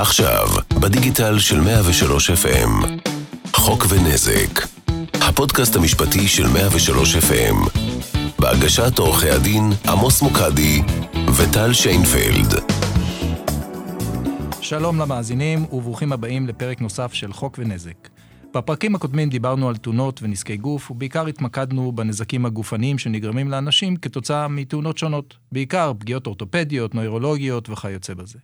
עכשיו, בדיגיטל של 103 FM. חוק ונזק. הפודקאסט המשפטי של 103 FM. בהגשת עורכי הדין עמוס מוקדי וטל שיינפלד. שלום למאזינים וברוכים הבאים לפרק נוסף של חוק ונזק. בפרקים הקודמים דיברנו על תאונות ונזקי גוף, ובעיקר התמקדנו בנזקים הגופניים שנגרמים לאנשים כתוצאה מתאונות שונות, בעיקר פגיעות אורתופדיות, נוירולוגיות וכיוצא בזה.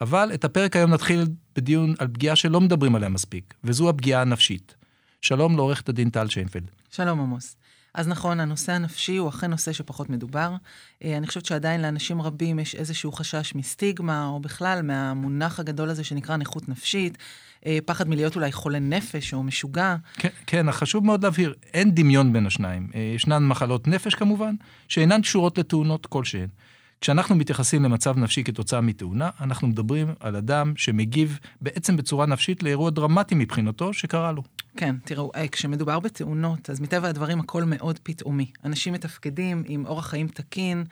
אבל את הפרק היום נתחיל בדיון על פגיעה שלא מדברים עליה מספיק, וזו הפגיעה הנפשית. שלום לעורכת הדין טל שיינפלד. שלום עמוס. אז נכון, הנושא הנפשי הוא אכן נושא שפחות מדובר. אה, אני חושבת שעדיין לאנשים רבים יש איזשהו חשש מסטיגמה, או בכלל מהמונח הגדול הזה שנקרא נכות נפשית, אה, פחד מלהיות אולי חולה נפש או משוגע. כן, כן, חשוב מאוד להבהיר, אין דמיון בין השניים. אה, ישנן מחלות נפש כמובן, שאינן קשורות לתאונות כלשהן. כשאנחנו מתייחסים למצב נפשי כתוצאה מתאונה, אנחנו מדברים על אדם שמגיב בעצם בצורה נפשית לאירוע דרמטי מבחינתו שקרה לו. כן, תראו, אה, כשמדובר בתאונות, אז מטבע הדברים הכל מאוד פתאומי. אנשים מתפקדים עם אורח חיים תקין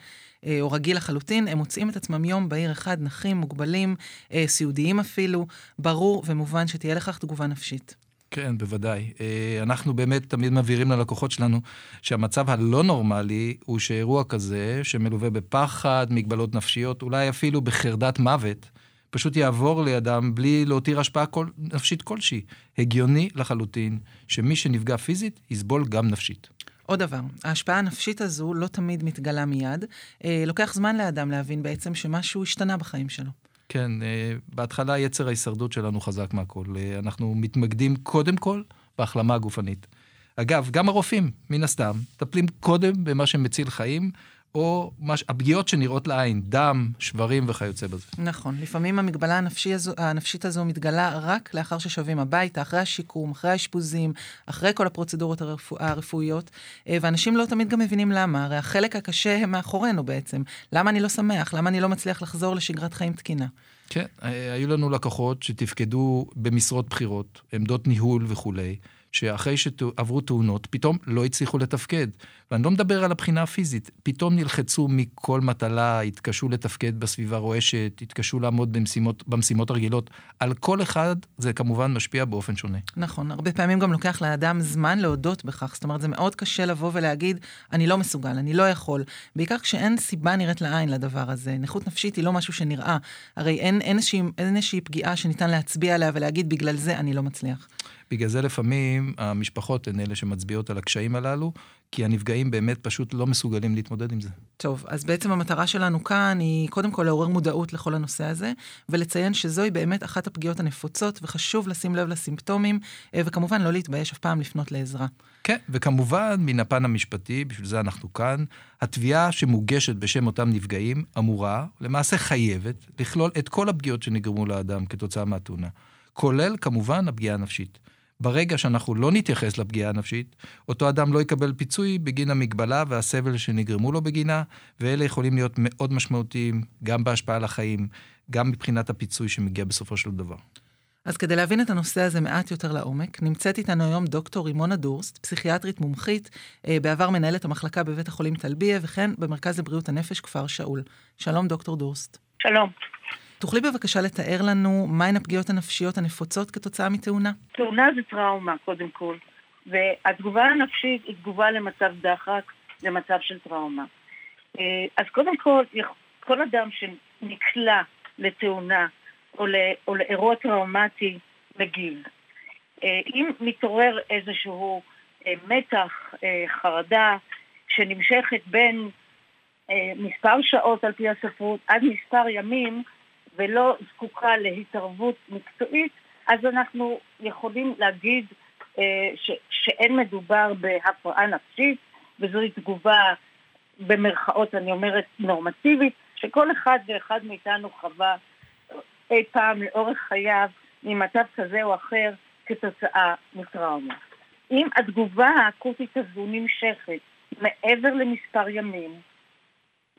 אה, או רגיל לחלוטין, הם מוצאים את עצמם יום בהיר אחד, נכים, מוגבלים, אה, סיעודיים אפילו, ברור ומובן שתהיה לכך תגובה נפשית. כן, בוודאי. אה, אנחנו באמת תמיד מבהירים ללקוחות שלנו שהמצב הלא נורמלי הוא שאירוע כזה, שמלווה בפחד, מגבלות נפשיות, אולי אפילו בחרדת מוות, פשוט יעבור לידם בלי להותיר השפעה כל, נפשית כלשהי. הגיוני לחלוטין שמי שנפגע פיזית יסבול גם נפשית. עוד דבר, ההשפעה הנפשית הזו לא תמיד מתגלה מיד. אה, לוקח זמן לאדם להבין בעצם שמשהו השתנה בחיים שלו. כן, אה, בהתחלה יצר ההישרדות שלנו חזק מהכל. אה, אנחנו מתמקדים קודם כל בהחלמה הגופנית. אגב, גם הרופאים, מן הסתם, מטפלים קודם במה שמציל חיים, או מש... הפגיעות שנראות לעין, דם, שברים וכיוצא בזה. נכון, לפעמים המגבלה הנפשי הזו, הנפשית הזו מתגלה רק לאחר ששבים הביתה, אחרי השיקום, אחרי האשפוזים, אחרי כל הפרוצדורות הרפוא, הרפואיות, אה, ואנשים לא תמיד גם מבינים למה, הרי החלק הקשה מאחורינו בעצם. למה אני לא שמח? למה אני לא מצליח לחזור לשגרת חיים תקינה? כן, אה, היו לנו לקוחות שתפקדו במשרות בכירות, עמדות ניהול וכולי. שאחרי שעברו תאונות, פתאום לא הצליחו לתפקד. ואני לא מדבר על הבחינה הפיזית, פתאום נלחצו מכל מטלה, התקשו לתפקד בסביבה רועשת, התקשו לעמוד במשימות, במשימות הרגילות. על כל אחד זה כמובן משפיע באופן שונה. נכון, הרבה פעמים גם לוקח לאדם זמן להודות בכך. זאת אומרת, זה מאוד קשה לבוא ולהגיד, אני לא מסוגל, אני לא יכול. בעיקר כשאין סיבה נראית לעין לדבר הזה. נכות נפשית היא לא משהו שנראה. הרי אין, אין, איזושהי, אין איזושהי פגיעה שניתן להצביע עליה ולהגיד, בגלל זה אני לא מצליח. בגלל זה לפעמים המשפחות הן אלה שמצביעות על הקשיים הללו, כי הנפגעים באמת פשוט לא מסוגלים להתמודד עם זה. טוב, אז בעצם המטרה שלנו כאן היא קודם כל לעורר מודעות לכל הנושא הזה, ולציין שזוהי באמת אחת הפגיעות הנפוצות, וחשוב לשים לב לסימפטומים, אה, וכמובן לא להתבייש אף פעם לפנות לעזרה. כן, וכמובן, מן הפן המשפטי, בשביל זה אנחנו כאן, התביעה שמוגשת בשם אותם נפגעים אמורה, למעשה חייבת, לכלול את כל הפגיעות שנגרמו לאדם כתוצאה מהתאונה, כולל כמובן הפגיעה הנפשית. ברגע שאנחנו לא נתייחס לפגיעה הנפשית, אותו אדם לא יקבל פיצוי בגין המגבלה והסבל שנגרמו לו בגינה, ואלה יכולים להיות מאוד משמעותיים, גם בהשפעה על החיים, גם מבחינת הפיצוי שמגיע בסופו של דבר. אז כדי להבין את הנושא הזה מעט יותר לעומק, נמצאת איתנו היום דוקטור רימונה דורסט, פסיכיאטרית מומחית, אה, בעבר מנהלת המחלקה בבית החולים טלביה, וכן במרכז לבריאות הנפש כפר שאול. שלום, דוקטור דורסט. שלום. תוכלי בבקשה לתאר לנו מהן הפגיעות הנפשיות הנפוצות כתוצאה מתאונה? תאונה זה טראומה, קודם כל. והתגובה הנפשית היא תגובה למצב דחק, למצב של טראומה. אה, אז קודם כל, כל אדם שנקלע לתאונה או, או לאירוע טראומטי מגיב. אה, אם מתעורר איזשהו אה, מתח, חרדה, שנמשכת בין מספר שעות על פי הספרות עד מספר ימים, ולא זקוקה להתערבות מקצועית, אז אנחנו יכולים להגיד אה, ש, שאין מדובר בהפרעה נפשית, וזוהי תגובה במרכאות, אני אומרת, נורמטיבית, שכל אחד ואחד מאיתנו חווה אי פעם לאורך חייו ממצב כזה או אחר כתוצאה מטראומה. אם התגובה האקוטית הזו נמשכת מעבר למספר ימים,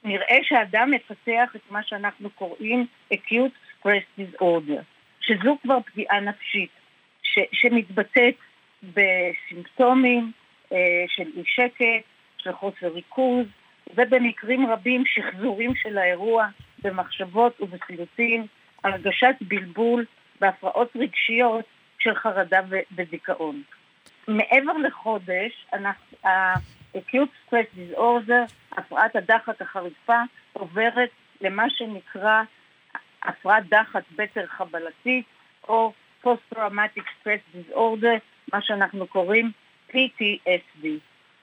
נראה שאדם מפתח את מה שאנחנו קוראים acute stress disorder, שזו כבר פגיעה נפשית, ש, שמתבטאת בסימפטומים אה, של אי שקט, של חוסר ריכוז, ובמקרים רבים שחזורים של האירוע במחשבות ובסיוטים, הרגשת בלבול והפרעות רגשיות של חרדה ודיכאון. מעבר לחודש, ה-acute stress disorder, הפרעת הדחק החריפה, עוברת למה שנקרא הפרעת דחק בטר חבלתית, או Post-Traumatic Stress Disorder, מה שאנחנו קוראים PTSD.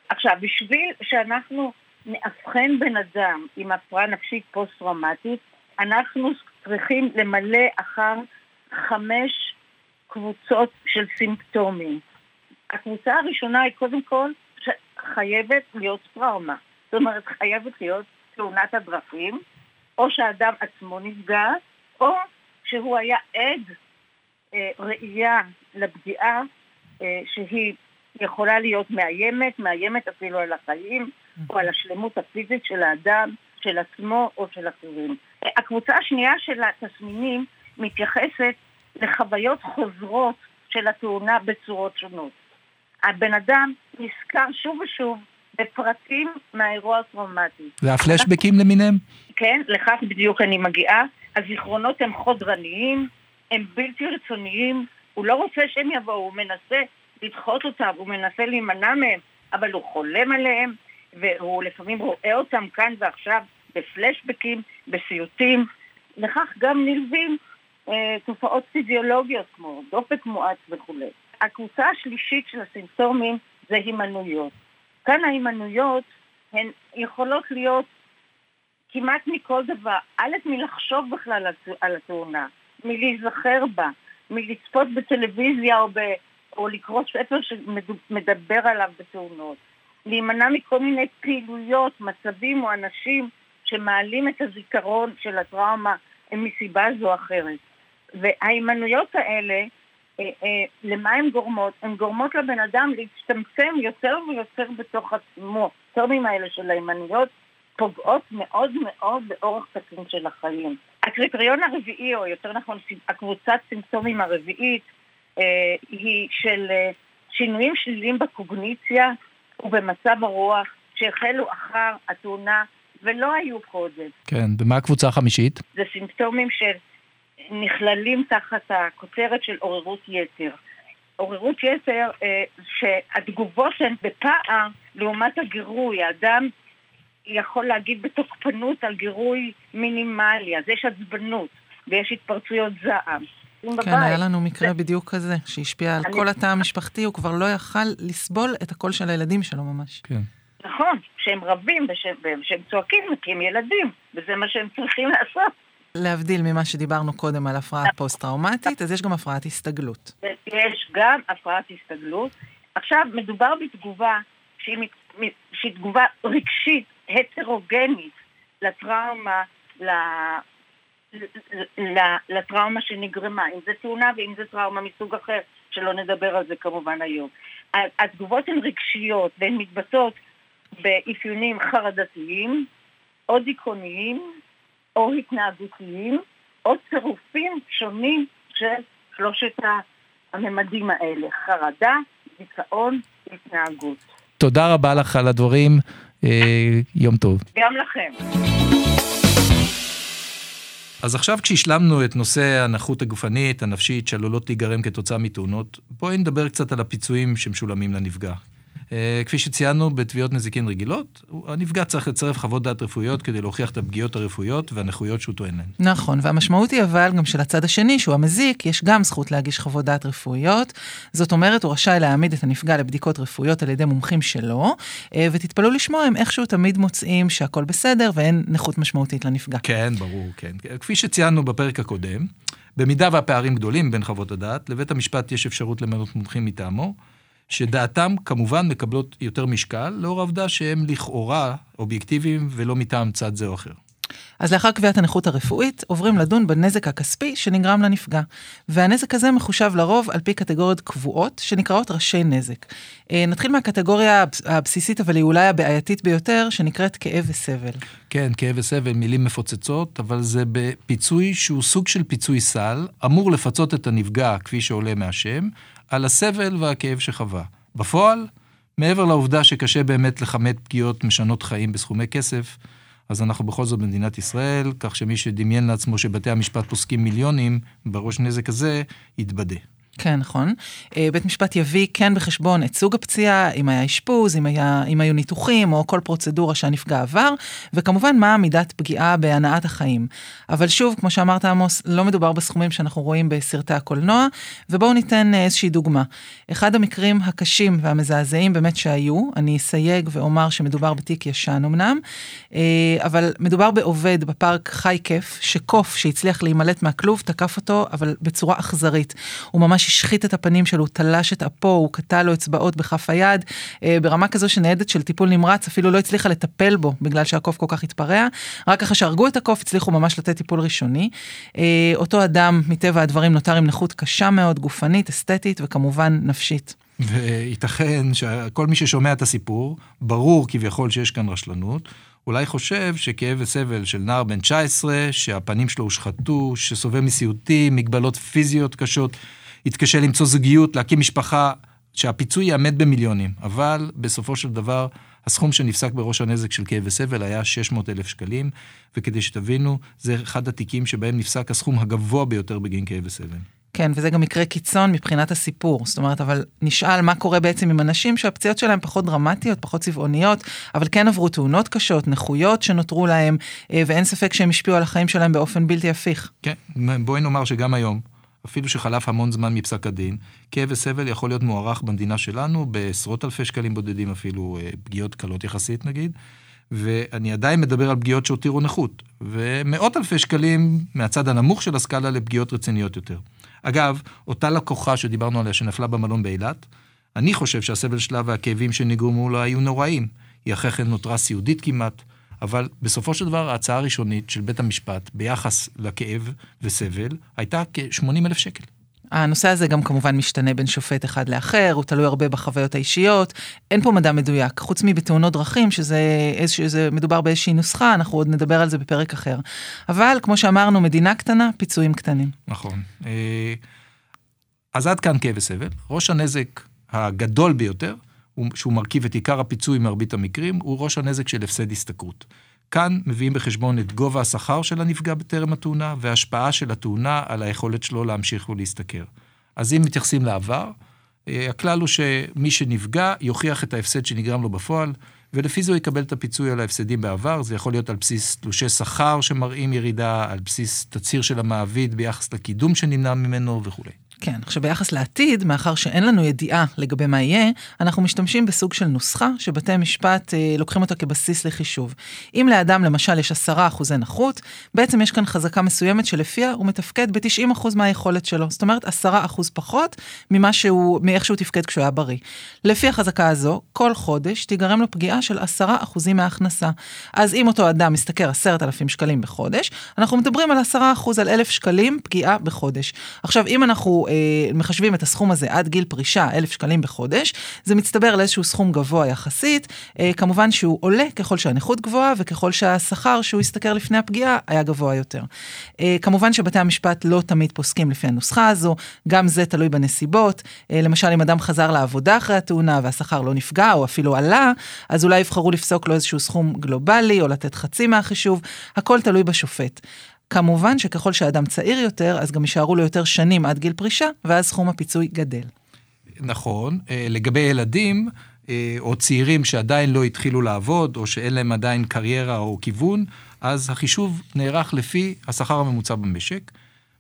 עכשיו, בשביל שאנחנו נאבחן בן אדם עם הפרעה נפשית פוסט-טראומטית, אנחנו צריכים למלא אחר חמש קבוצות של סימפטומים. הקבוצה הראשונה היא קודם כל חייבת להיות טראומה. זאת אומרת, חייבת להיות תאונת הדרכים, או שהאדם עצמו נפגע, או שהוא היה עד אה, ראייה לפגיעה אה, שהיא יכולה להיות מאיימת, מאיימת אפילו על החיים, או על השלמות הפיזית של האדם, של עצמו או של אחרים. הקבוצה השנייה של התסמינים מתייחסת לחוויות חוזרות של התאונה בצורות שונות. הבן אדם נזכר שוב ושוב בפרטים מהאירוע הטראומטי. והפלשבקים למיניהם? כן, לכך בדיוק אני מגיעה. הזיכרונות הם חודרניים, הם בלתי רצוניים, הוא לא רוצה שהם יבואו, הוא מנסה לדחות אותם, הוא מנסה להימנע מהם, אבל הוא חולם עליהם, והוא לפעמים רואה אותם כאן ועכשיו בפלשבקים, בסיוטים. לכך גם נלווים אה, תופעות פיזיולוגיות כמו דופק מואץ וכולי. הקבוצה השלישית של הסימפטומים זה הימנויות. כאן ההימנויות הן יכולות להיות כמעט מכל דבר. א', מלחשוב בכלל על התאונה, מלהיזכר בה, מלצפות בטלוויזיה או, ב, או לקרוא ספר שמדבר עליו בתאונות. להימנע מכל מיני פעילויות, מצבים או אנשים שמעלים את הזיכרון של הטראומה מסיבה זו או אחרת. וההימנויות האלה, למה הן גורמות? הן גורמות לבן אדם להצטמצם יותר ויותר בתוך עצמו. הטרמים האלה של ההימנויות פוגעות מאוד מאוד באורח תקין של החיים. הקריטריון הרביעי, או יותר נכון הקבוצת סימפטומים הרביעית, אה, היא של אה, שינויים שליליים בקוגניציה ובמצב הרוח שהחלו אחר התאונה ולא היו קודם. כן, ומה הקבוצה החמישית? זה סימפטומים שנכללים תחת הכותרת של עוררות יתר. עוררות יתר, אה, שהתגובות הן בפער לעומת הגירוי. האדם יכול להגיד בתוקפנות על גירוי מינימלי, אז יש עצבנות ויש התפרצויות זעם. כן, היה לנו מקרה זה... בדיוק כזה, שהשפיע על אני... כל התא המשפחתי, הוא כבר לא יכל לסבול את הקול של הילדים שלו ממש. כן. נכון, שהם רבים ושהם צועקים כי הם ילדים, וזה מה שהם צריכים לעשות. להבדיל ממה שדיברנו קודם על הפרעה נכון. פוסט-טראומטית, אז יש גם הפרעת הסתגלות. יש גם הפרעת הסתגלות. עכשיו, מדובר בתגובה שהיא, שהיא תגובה רגשית הטרוגנית לטראומה, לטראומה שנגרמה, אם זה תאונה ואם זה טראומה מסוג אחר, שלא נדבר על זה כמובן היום. התגובות הן רגשיות והן מתבטאות באפיונים חרדתיים, או דיכאוניים, או התנהגותיים, או צירופים שונים של שלושת הממדים האלה, חרדה, דיכאון, התנהגות. תודה רבה לך על הדברים. אה, יום טוב. גם לכם. אז עכשיו כשהשלמנו את נושא הנכות הגופנית, הנפשית, שעלולות להיגרם כתוצאה מתאונות, בואי נדבר קצת על הפיצויים שמשולמים לנפגע. אה, כפי שציינו בתביעות נזיקין רגילות, הנפגע צריך לצרף חוות דעת רפואיות כדי להוכיח את הפגיעות הרפואיות והנכויות שהוא טוען להן. נכון, והמשמעות היא אבל גם של הצד השני, שהוא המזיק, יש גם זכות להגיש חוות דעת רפואיות. זאת אומרת, הוא רשאי להעמיד את הנפגע לבדיקות רפואיות על ידי מומחים שלו, אה, ותתפלאו לשמוע, הם איכשהו תמיד מוצאים שהכל בסדר ואין נכות משמעותית לנפגע. כן, ברור, כן. כפי שציינו בפרק הקודם, במידה והפערים גדולים בין חוות הדעת, לבית המשפט יש אפשרות למנות מומחים מטעמו. שדעתם כמובן מקבלות יותר משקל, לאור העובדה שהם לכאורה אובייקטיביים ולא מטעם צד זה או אחר. אז לאחר קביעת הנכות הרפואית, עוברים לדון בנזק הכספי שנגרם לנפגע. והנזק הזה מחושב לרוב על פי קטגוריות קבועות, שנקראות ראשי נזק. אה, נתחיל מהקטגוריה הבסיסית, אבל היא אולי הבעייתית ביותר, שנקראת כאב וסבל. כן, כאב וסבל, מילים מפוצצות, אבל זה בפיצוי שהוא סוג של פיצוי סל, אמור לפצות את הנפגע, כפי שעולה מהשם, על הסבל והכאב שחווה. בפועל, מעבר לעובדה שקשה באמת לכמת פגיעות משנות חיים בסכומי כסף, אז אנחנו בכל זאת במדינת ישראל, כך שמי שדמיין לעצמו שבתי המשפט פוסקים מיליונים בראש נזק הזה, יתבדה. כן, נכון. אה, בית משפט יביא כן בחשבון את סוג הפציעה, אם היה אשפוז, אם, אם היו ניתוחים, או כל פרוצדורה שהנפגע עבר, וכמובן מה מידת פגיעה בהנאת החיים. אבל שוב, כמו שאמרת עמוס, לא מדובר בסכומים שאנחנו רואים בסרטי הקולנוע, ובואו ניתן אה, איזושהי דוגמה. אחד המקרים הקשים והמזעזעים באמת שהיו, אני אסייג ואומר שמדובר בתיק ישן אמנם, אה, אבל מדובר בעובד בפארק חי כיף, שקוף שהצליח להימלט מהכלוב, תקף אותו, אבל בצורה אכזרית. הוא ממש השחית את הפנים שלו, תלש את אפו, הוא קטע לו אצבעות בכף היד, אה, ברמה כזו שניידת של טיפול נמרץ אפילו לא הצליחה לטפל בו, בגלל שהקוף כל כך התפרע. רק אחרי שהרגו את הקוף הצליחו ממש לתת טיפול ראשוני. אה, אותו אדם, מטבע הדברים, נותר עם נכות קשה מאוד, גופנית, אסתטית וכמובן נפשית. וייתכן שכל מי ששומע את הסיפור, ברור כביכול שיש כאן רשלנות. אולי חושב שכאב וסבל של נער בן 19, שהפנים שלו הושחתו, שסובל מסיוטים, מגבלות פיזיות קשות, יתקשה למצוא זוגיות, להקים משפחה, שהפיצוי יעמד במיליונים. אבל בסופו של דבר, הסכום שנפסק בראש הנזק של כאב וסבל היה 600 אלף שקלים, וכדי שתבינו, זה אחד התיקים שבהם נפסק הסכום הגבוה ביותר בגין כאב וסבל. כן, וזה גם מקרה קיצון מבחינת הסיפור. זאת אומרת, אבל נשאל מה קורה בעצם עם אנשים שהפציעות שלהם פחות דרמטיות, פחות צבעוניות, אבל כן עברו תאונות קשות, נכויות שנותרו להם, אה, ואין ספק שהם השפיעו על החיים שלהם באופן בלתי הפיך. כן, בואי נאמר שגם היום, אפילו שחלף המון זמן מפסק הדין, כאב וסבל יכול להיות מוערך במדינה שלנו בעשרות אלפי שקלים בודדים אפילו, אה, פגיעות קלות יחסית נגיד, ואני עדיין מדבר על פגיעות שהותירו נכות, ומאות אלפי שקלים מהצד הנמוך של הסקאלה לפגיעות רציניות יותר. אגב, אותה לקוחה שדיברנו עליה שנפלה במלון באילת, אני חושב שהסבל שלה והכאבים שנגרמו לה היו נוראים. היא אחרי כן נותרה סיעודית כמעט, אבל בסופו של דבר ההצעה הראשונית של בית המשפט ביחס לכאב וסבל הייתה כ-80 אלף שקל. הנושא הזה גם כמובן משתנה בין שופט אחד לאחר, הוא תלוי הרבה בחוויות האישיות. אין פה מדע מדויק, חוץ מבתאונות דרכים, שזה איזשה, זה מדובר באיזושהי נוסחה, אנחנו עוד נדבר על זה בפרק אחר. אבל כמו שאמרנו, מדינה קטנה, פיצויים קטנים. נכון. אה, אז עד כאן כאב וסבל. ראש הנזק הגדול ביותר, שהוא מרכיב את עיקר הפיצוי מרבית המקרים, הוא ראש הנזק של הפסד השתכרות. כאן מביאים בחשבון את גובה השכר של הנפגע בטרם התאונה וההשפעה של התאונה על היכולת שלו להמשיך ולהשתכר. אז אם מתייחסים לעבר, אה, הכלל הוא שמי שנפגע יוכיח את ההפסד שנגרם לו בפועל, ולפי זה הוא יקבל את הפיצוי על ההפסדים בעבר. זה יכול להיות על בסיס תלושי שכר שמראים ירידה, על בסיס תצהיר של המעביד ביחס לקידום שנמנע ממנו וכולי. כן, עכשיו ביחס לעתיד, מאחר שאין לנו ידיעה לגבי מה יהיה, אנחנו משתמשים בסוג של נוסחה שבתי משפט אה, לוקחים אותה כבסיס לחישוב. אם לאדם למשל יש עשרה אחוזי נכות, בעצם יש כאן חזקה מסוימת שלפיה הוא מתפקד ב-90% מהיכולת שלו. זאת אומרת, עשרה אחוז פחות ממה שהוא, מאיך שהוא תפקד כשהוא היה בריא. לפי החזקה הזו, כל חודש תיגרם לו פגיעה של עשרה אחוזים מההכנסה. אז אם אותו אדם משתכר עשרת אלפים שקלים בחודש, אנחנו מדברים על עשרה אחוז על אלף שקלים פגיעה בחודש. עכשיו, אם אנחנו אה, מחשבים את הסכום הזה עד גיל פרישה, אלף שקלים בחודש, זה מצטבר לאיזשהו סכום גבוה יחסית. אה, כמובן שהוא עולה ככל שהנכות גבוהה וככל שהשכר שהוא השתכר לפני הפגיעה היה גבוה יותר. אה, כמובן שבתי המשפט לא תמיד פוסקים לפי הנוסחה הזו, גם זה תלוי בנסיבות. אה, למשל, אם אדם חזר לעבודה אחרי התאונה והשכר לא נפגע או אפילו עלה, אז אולי יבחרו לפסוק לו איזשהו סכום גלובלי או לתת חצי מהחישוב, הכל תלוי בשופט. כמובן שככל שאדם צעיר יותר, אז גם יישארו לו יותר שנים עד גיל פרישה, ואז סכום הפיצוי גדל. נכון. אה, לגבי ילדים, אה, או צעירים שעדיין לא התחילו לעבוד, או שאין להם עדיין קריירה או כיוון, אז החישוב נערך לפי השכר הממוצע במשק.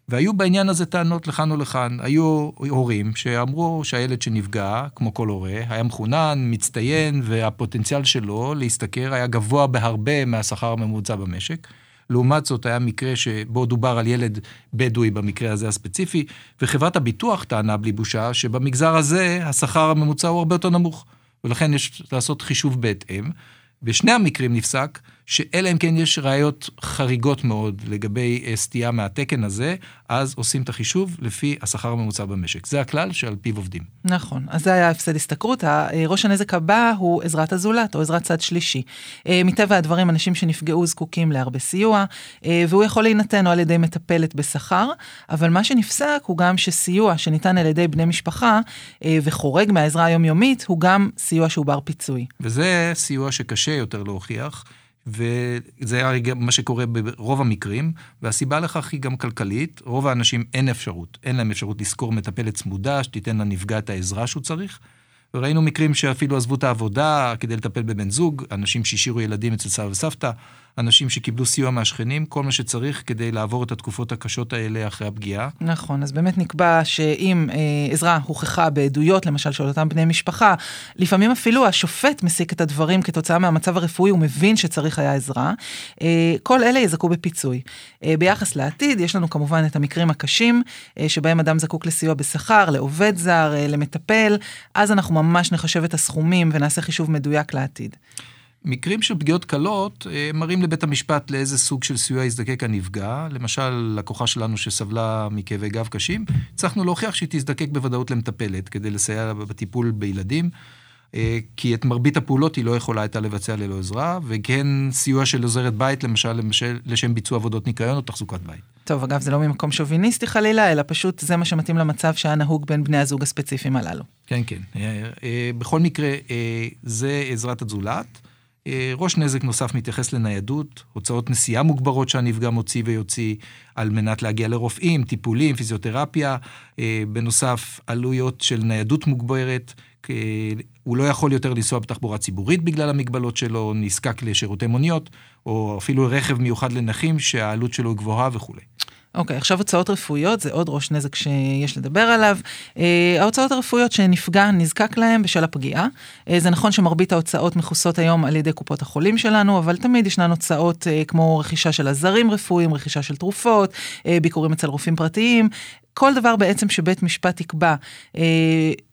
והיו בעניין הזה טענות לכאן ולכאן. היו הורים שאמרו שהילד שנפגע, כמו כל הורה, היה מחונן, מצטיין, והפוטנציאל שלו להשתכר היה גבוה בהרבה מהשכר הממוצע במשק. לעומת זאת, היה מקרה שבו דובר על ילד בדואי במקרה הזה הספציפי, וחברת הביטוח טענה בלי בושה שבמגזר הזה השכר הממוצע הוא הרבה יותר נמוך, ולכן יש לעשות חישוב בהתאם. בשני המקרים נפסק שאלא אם כן יש ראיות חריגות מאוד לגבי אה, סטייה מהתקן הזה, אז עושים את החישוב לפי השכר הממוצע במשק. זה הכלל שעל פיו עובדים. נכון, אז זה היה הפסד השתכרות. ראש הנזק הבא הוא עזרת הזולת או עזרת צד שלישי. אה, מטבע הדברים, אנשים שנפגעו זקוקים להרבה סיוע, אה, והוא יכול להינתן או על ידי מטפלת בשכר, אבל מה שנפסק הוא גם שסיוע שניתן על ידי בני משפחה וחורג מהעזרה היומיומית, הוא גם סיוע שהוא בר פיצוי. וזה סיוע שקשה יותר להוכיח. וזה הרי מה שקורה ברוב המקרים, והסיבה לכך היא גם כלכלית. רוב האנשים אין אפשרות, אין להם אפשרות לשכור מטפלת צמודה שתיתן לנפגע את העזרה שהוא צריך. וראינו מקרים שאפילו עזבו את העבודה כדי לטפל בבן זוג, אנשים שהשאירו ילדים אצל סבא וסבתא, אנשים שקיבלו סיוע מהשכנים, כל מה שצריך כדי לעבור את התקופות הקשות האלה אחרי הפגיעה. נכון, אז באמת נקבע שאם אה, עזרה הוכחה בעדויות, למשל של אותם בני משפחה, לפעמים אפילו השופט מסיק את הדברים כתוצאה מהמצב הרפואי, הוא מבין שצריך היה עזרה. אה, כל אלה יזכו בפיצוי. אה, ביחס לעתיד, יש לנו כמובן את המקרים הקשים, אה, שבהם אדם זקוק לסיוע בשכר, לעובד זר, אה, למטפל, אז אנחנו ממש נחשב את הסכומים ונעשה חישוב מדויק לעתיד. מקרים של פגיעות קלות אה, מראים לבית המשפט לאיזה סוג של סיוע יזדקק הנפגע. למשל, לקוחה שלנו שסבלה מכאבי גב קשים, הצלחנו להוכיח שהיא תזדקק בוודאות למטפלת כדי לסייע בטיפול בילדים. אה, כי את מרבית הפעולות היא לא יכולה הייתה לבצע ללא עזרה, וכן סיוע של עוזרת בית, למשל, למשל לשם ביצוע עבודות ניקיון או תחזוקת בית. טוב, אגב, זה לא ממקום שוביניסטי חלילה, אלא פשוט זה מה שמתאים למצב שהיה נהוג בין בני הזוג הספציפיים הללו. כן, כן. אה, בכל מקרה, זה עזרת הזולת. אה, ראש נזק נוסף מתייחס לניידות, הוצאות נסיעה מוגברות שהנפגע מוציא ויוציא על מנת להגיע לרופאים, טיפולים, פיזיותרפיה. אה, בנוסף, עלויות של ניידות מוגברת. הוא לא יכול יותר לנסוע בתחבורה ציבורית בגלל המגבלות שלו, נזקק לשירותי מוניות, או אפילו רכב מיוחד לנכים שהעלות שלו גבוהה וכולי. אוקיי, okay, עכשיו הוצאות רפואיות, זה עוד ראש נזק שיש לדבר עליו. Uh, ההוצאות הרפואיות שנפגע נזקק להם בשל הפגיעה. Uh, זה נכון שמרבית ההוצאות מכוסות היום על ידי קופות החולים שלנו, אבל תמיד ישנן הוצאות uh, כמו רכישה של עזרים רפואיים, רכישה של תרופות, uh, ביקורים אצל רופאים פרטיים. כל דבר בעצם שבית משפט יקבע אה,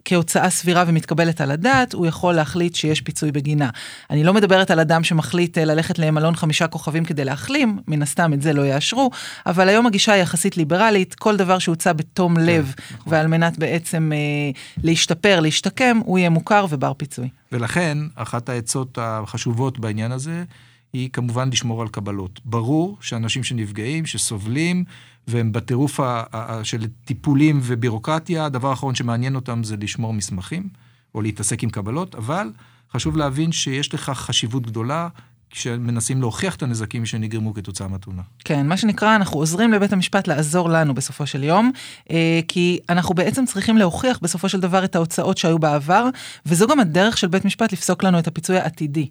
כהוצאה סבירה ומתקבלת על הדעת, הוא יכול להחליט שיש פיצוי בגינה. אני לא מדברת על אדם שמחליט אה, ללכת למלון חמישה כוכבים כדי להחלים, מן הסתם את זה לא יאשרו, אבל היום הגישה היא יחסית ליברלית, כל דבר שהוצא בתום כן, לב, נכון. ועל מנת בעצם אה, להשתפר, להשתקם, הוא יהיה מוכר ובר פיצוי. ולכן, אחת העצות החשובות בעניין הזה, היא כמובן לשמור על קבלות. ברור שאנשים שנפגעים, שסובלים, והם בטירוף של טיפולים ובירוקרטיה, הדבר האחרון שמעניין אותם זה לשמור מסמכים, או להתעסק עם קבלות, אבל חשוב להבין שיש לכך חשיבות גדולה. כשמנסים להוכיח את הנזקים שנגרמו כתוצאה מהתאונה. כן, מה שנקרא, אנחנו עוזרים לבית המשפט לעזור לנו בסופו של יום, אה, כי אנחנו בעצם צריכים להוכיח בסופו של דבר את ההוצאות שהיו בעבר, וזו גם הדרך של בית משפט לפסוק לנו את הפיצוי העתידי.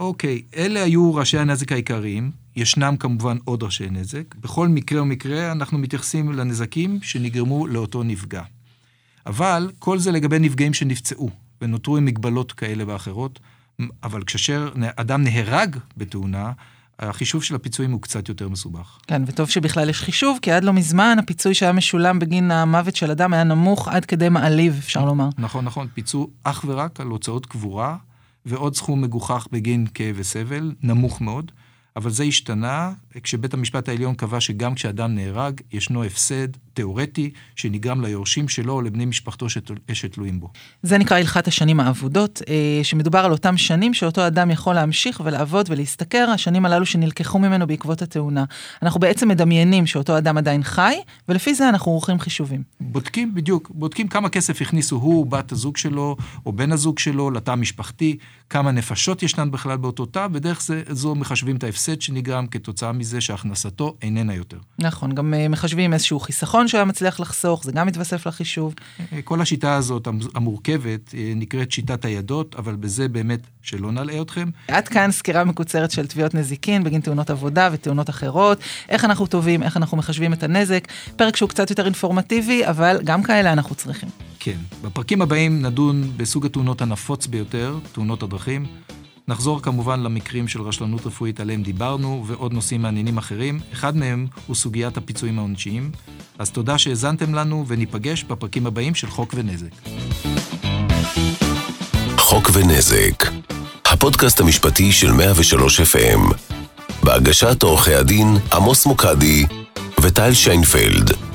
אוקיי, אלה היו ראשי הנזק העיקריים, ישנם כמובן עוד ראשי נזק. בכל מקרה ומקרה אנחנו מתייחסים לנזקים שנגרמו לאותו נפגע. אבל כל זה לגבי נפגעים שנפצעו ונותרו עם מגבלות כאלה ואחרות, אבל כאשר אדם נהרג בתאונה, החישוב של הפיצויים הוא קצת יותר מסובך. כן, וטוב שבכלל יש חישוב, כי עד לא מזמן הפיצוי שהיה משולם בגין המוות של אדם היה נמוך עד כדי מעליב, אפשר לומר. נכון, נכון, פיצו אך ורק על הוצאות קבורה. ועוד סכום מגוחך בגין כאב וסבל, נמוך מאוד. אבל זה השתנה כשבית המשפט העליון קבע שגם כשאדם נהרג, ישנו הפסד תיאורטי שנגרם ליורשים שלו או לבני משפחתו שתלויים בו. זה נקרא הלכת השנים האבודות, אה, שמדובר על אותם שנים שאותו אדם יכול להמשיך ולעבוד ולהשתכר, השנים הללו שנלקחו ממנו בעקבות התאונה. אנחנו בעצם מדמיינים שאותו אדם עדיין חי, ולפי זה אנחנו עורכים חישובים. בודקים, בדיוק, בודקים כמה כסף הכניסו הוא, בת הזוג שלו, או בן הזוג שלו, לתא המשפחתי, כמה נפשות ישנן בכלל באותו תא, ודרך זה, זו מחשבים את ההפסד שנגרם כתוצאה מזה שהכנסתו איננה יותר. נכון, גם uh, מחשבים איזשהו חיסכון שהוא היה מצליח לחסוך, זה גם מתווסף לחישוב. Uh, כל השיטה הזאת המורכבת נקראת שיטת הידות, אבל בזה באמת שלא נלאה אתכם. עד כאן סקירה מקוצרת של תביעות נזיקין בגין תאונות עבודה ותאונות אחרות, איך אנחנו טובים, איך אנחנו מחשבים את הנזק, פרק שהוא קצת יותר אינפורמטיבי, אבל גם כאלה אנחנו צריכים. כן, בפרקים הבאים נדון בסוג התאונות הנפוץ ביותר, תאונות הדרכים. נחזור כמובן למקרים של רשלנות רפואית עליהם דיברנו, ועוד נושאים מעניינים אחרים. אחד מהם הוא סוגיית הפיצויים העונשיים. אז תודה שהאזנתם לנו, וניפגש בפרקים הבאים של חוק ונזק. חוק ונזק, הפודקאסט המשפטי של 103 FM, בהגשת עורכי הדין עמוס מוקדי וטל שיינפלד.